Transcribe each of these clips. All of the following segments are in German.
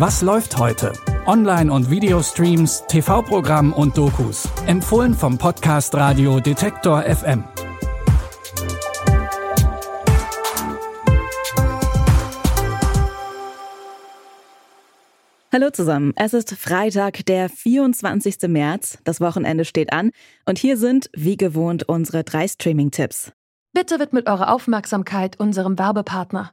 Was läuft heute? Online- und Videostreams, TV-Programm und Dokus. Empfohlen vom Podcast Radio Detektor FM. Hallo zusammen, es ist Freitag, der 24. März. Das Wochenende steht an und hier sind, wie gewohnt, unsere drei Streaming-Tipps. Bitte widmet eure Aufmerksamkeit unserem Werbepartner.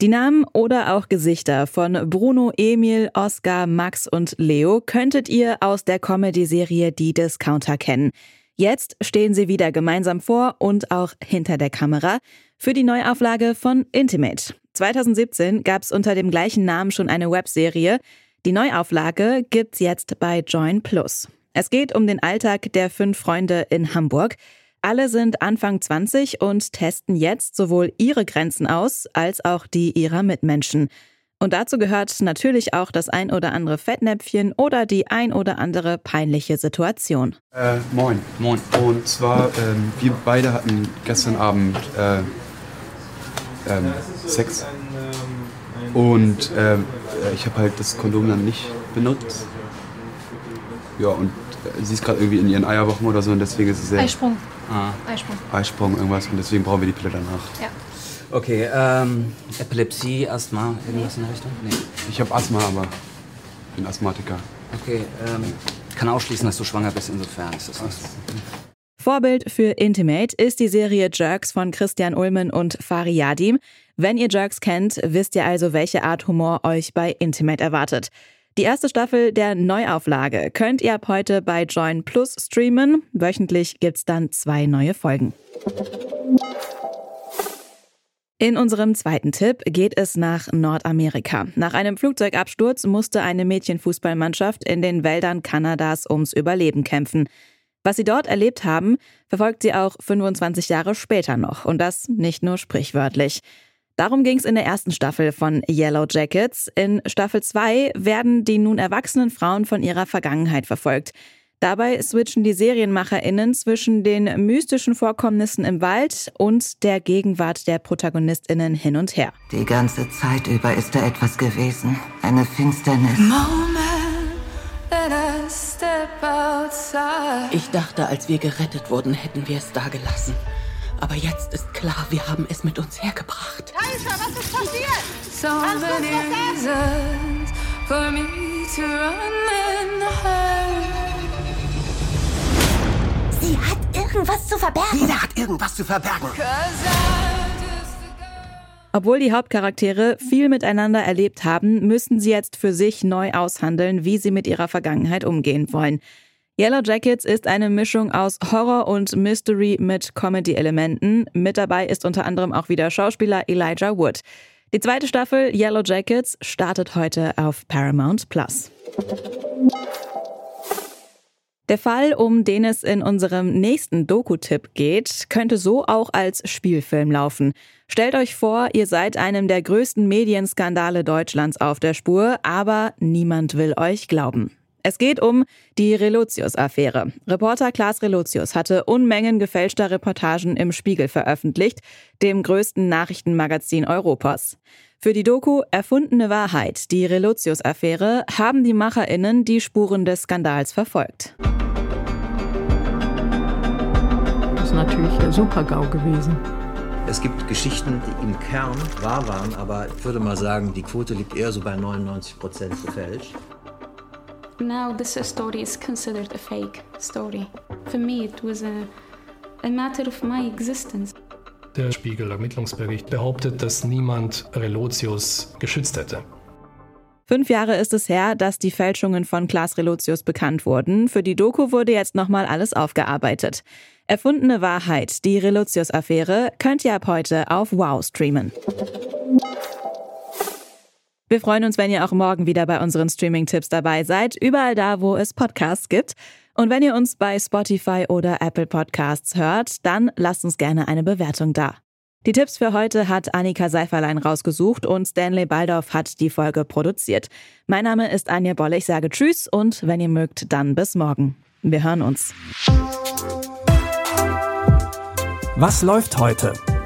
Die Namen oder auch Gesichter von Bruno, Emil, Oskar, Max und Leo könntet ihr aus der Comedy-Serie Die Discounter kennen. Jetzt stehen sie wieder gemeinsam vor und auch hinter der Kamera für die Neuauflage von Intimate. 2017 gab es unter dem gleichen Namen schon eine Webserie. Die Neuauflage gibt's jetzt bei Join Plus. Es geht um den Alltag der fünf Freunde in Hamburg. Alle sind Anfang 20 und testen jetzt sowohl ihre Grenzen aus als auch die ihrer Mitmenschen. Und dazu gehört natürlich auch das ein oder andere Fettnäpfchen oder die ein oder andere peinliche Situation. Äh, moin. Moin. Und zwar, ähm, wir beide hatten gestern Abend äh, ähm, Sex. Und ähm, ich habe halt das Kondom dann nicht benutzt. Ja, und sie ist gerade irgendwie in ihren Eierwochen oder so und deswegen ist es sehr. Eisprung. Ah, Eisprung. Eisprung, irgendwas und deswegen brauchen wir die Pille danach. Ja. Okay, ähm, Epilepsie, Asthma, irgendwas in der Richtung? Nee. Ich habe Asthma, aber bin Asthmatiker. Okay, ähm, kann ausschließen, dass du schwanger bist, insofern ist das nicht so. Vorbild für Intimate ist die Serie Jerks von Christian Ulmen und Fari Yadim. Wenn ihr Jerks kennt, wisst ihr also, welche Art Humor euch bei Intimate erwartet. Die erste Staffel der Neuauflage könnt ihr ab heute bei Join Plus streamen. Wöchentlich gibt's dann zwei neue Folgen. In unserem zweiten Tipp geht es nach Nordamerika. Nach einem Flugzeugabsturz musste eine Mädchenfußballmannschaft in den Wäldern Kanadas ums Überleben kämpfen. Was sie dort erlebt haben, verfolgt sie auch 25 Jahre später noch. Und das nicht nur sprichwörtlich. Darum ging es in der ersten Staffel von Yellow Jackets. In Staffel 2 werden die nun erwachsenen Frauen von ihrer Vergangenheit verfolgt. Dabei switchen die SerienmacherInnen zwischen den mystischen Vorkommnissen im Wald und der Gegenwart der ProtagonistInnen hin und her. Die ganze Zeit über ist da etwas gewesen. Eine Finsternis. Ich dachte, als wir gerettet wurden, hätten wir es da gelassen. Aber jetzt ist klar, wir haben es mit uns hergebracht. Ist passiert? So many reasons for me to run Sie hat irgendwas zu verbergen. Jeder hat irgendwas zu verbergen. Obwohl die Hauptcharaktere viel miteinander erlebt haben, müssen sie jetzt für sich neu aushandeln, wie sie mit ihrer Vergangenheit umgehen wollen. Yellow Jackets ist eine Mischung aus Horror und Mystery mit Comedy-Elementen. Mit dabei ist unter anderem auch wieder Schauspieler Elijah Wood. Die zweite Staffel Yellow Jackets startet heute auf Paramount Plus. Der Fall, um den es in unserem nächsten Doku-Tipp geht, könnte so auch als Spielfilm laufen. Stellt euch vor, ihr seid einem der größten Medienskandale Deutschlands auf der Spur, aber niemand will euch glauben. Es geht um die Relotius-Affäre. Reporter Klaas Relotius hatte Unmengen gefälschter Reportagen im Spiegel veröffentlicht, dem größten Nachrichtenmagazin Europas. Für die Doku Erfundene Wahrheit, die Relotius-Affäre, haben die MacherInnen die Spuren des Skandals verfolgt. Das ist natürlich ein Super-GAU gewesen. Es gibt Geschichten, die im Kern wahr waren, aber ich würde mal sagen, die Quote liegt eher so bei 99 Prozent gefälscht. Now this story is considered a fake story. For me it was a, a matter of my existence. Der Spiegel-Ermittlungsbericht behauptet, dass niemand Relotius geschützt hätte. Fünf Jahre ist es her, dass die Fälschungen von Klaas Relotius bekannt wurden. Für die Doku wurde jetzt nochmal alles aufgearbeitet. Erfundene Wahrheit, die Relotius-Affäre, könnt ihr ab heute auf Wow streamen. Wir freuen uns, wenn ihr auch morgen wieder bei unseren Streaming-Tipps dabei seid, überall da, wo es Podcasts gibt. Und wenn ihr uns bei Spotify oder Apple Podcasts hört, dann lasst uns gerne eine Bewertung da. Die Tipps für heute hat Annika Seiferlein rausgesucht und Stanley Baldorf hat die Folge produziert. Mein Name ist Anja Bolle, ich sage Tschüss und wenn ihr mögt, dann bis morgen. Wir hören uns. Was läuft heute?